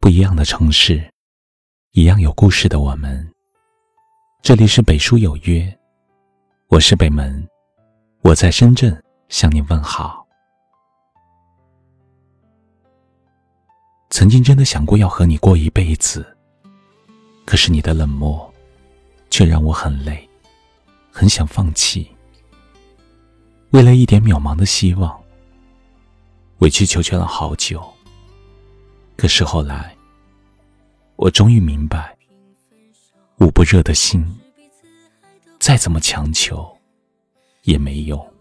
不一样的城市，一样有故事的我们。这里是北书有约，我是北门，我在深圳向你问好。曾经真的想过要和你过一辈子，可是你的冷漠，却让我很累，很想放弃。为了一点渺茫的希望，委曲求全了好久。可是后来，我终于明白，捂不热的心，再怎么强求也没用。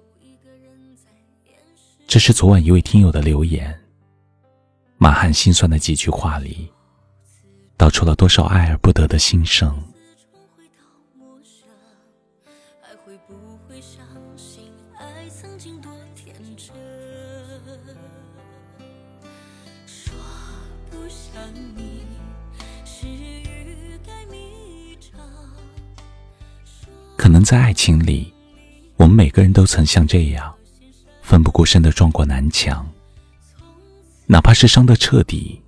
这是昨晚一位听友的留言，满含心酸的几句话里，道出了多少爱而不得的心声。可能在爱情里，我们每个人都曾像这样，奋不顾身的撞过南墙。哪怕是伤得彻底，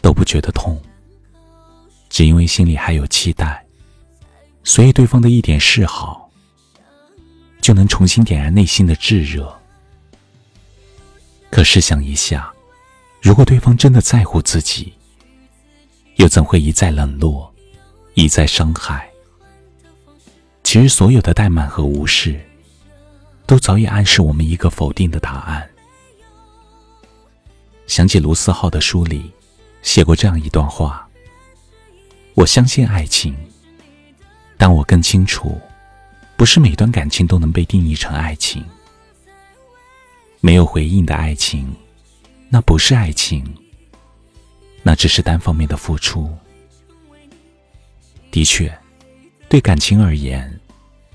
都不觉得痛，只因为心里还有期待，所以对方的一点示好，就能重新点燃内心的炙热。可试想一下，如果对方真的在乎自己，又怎会一再冷落，一再伤害？其实，所有的怠慢和无视，都早已暗示我们一个否定的答案。想起卢思浩的书里写过这样一段话：“我相信爱情，但我更清楚，不是每段感情都能被定义成爱情。没有回应的爱情，那不是爱情，那只是单方面的付出。的确，对感情而言。”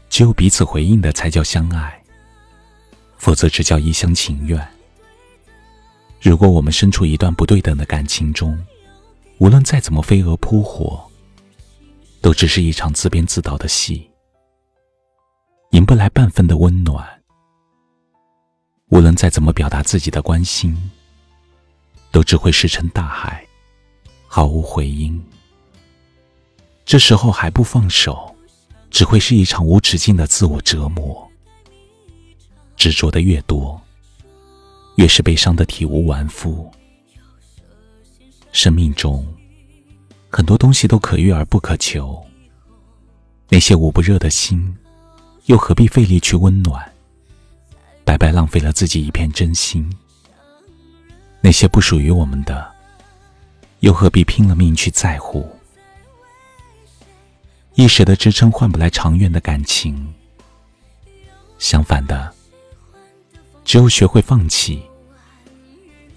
只有彼此回应的才叫相爱，否则只叫一厢情愿。如果我们身处一段不对等的感情中，无论再怎么飞蛾扑火，都只是一场自编自导的戏，赢不来半分的温暖。无论再怎么表达自己的关心，都只会石沉大海，毫无回音。这时候还不放手。只会是一场无止境的自我折磨。执着的越多，越是被伤的体无完肤。生命中很多东西都可遇而不可求，那些捂不热的心，又何必费力去温暖？白白浪费了自己一片真心。那些不属于我们的，又何必拼了命去在乎？一时的支撑换不来长远的感情。相反的，只有学会放弃，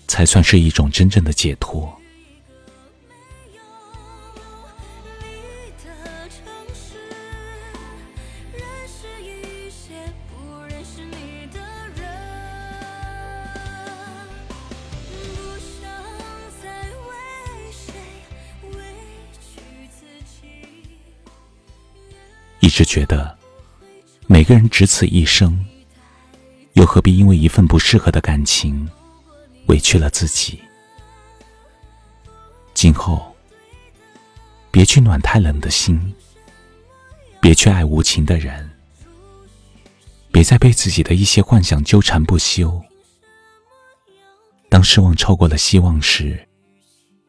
才算是一种真正的解脱。直觉得，每个人只此一生，又何必因为一份不适合的感情，委屈了自己？今后，别去暖太冷的心，别去爱无情的人，别再被自己的一些幻想纠缠不休。当失望超过了希望时，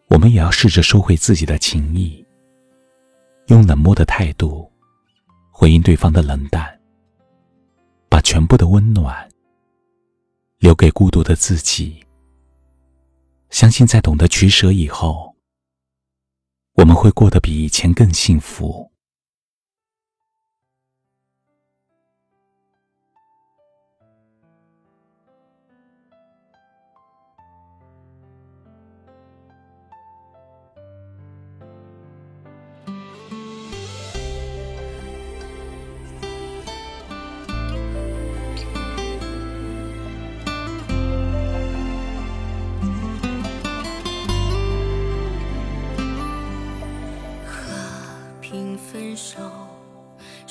我们也要试着收回自己的情谊，用冷漠的态度。回应对方的冷淡，把全部的温暖留给孤独的自己。相信在懂得取舍以后，我们会过得比以前更幸福。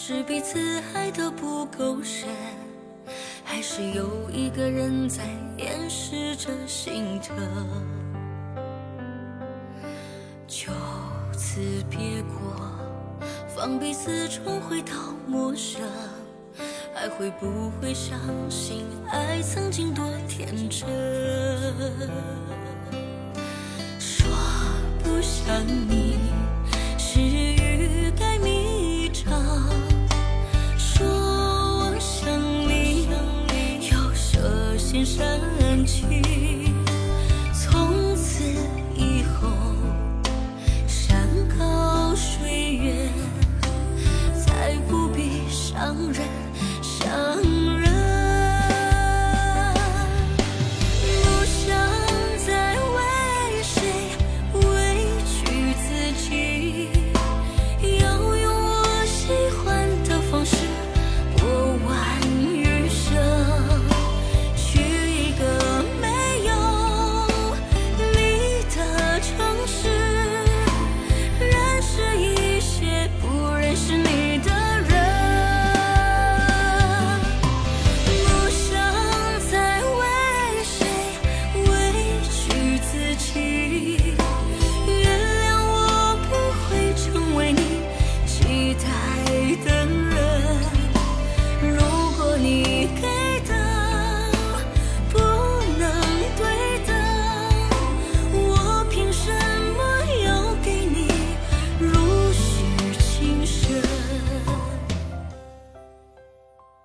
是彼此爱的不够深，还是有一个人在掩饰着心疼？就此别过，放彼此重回到陌生，还会不会相信爱曾经多天真？说不想你深情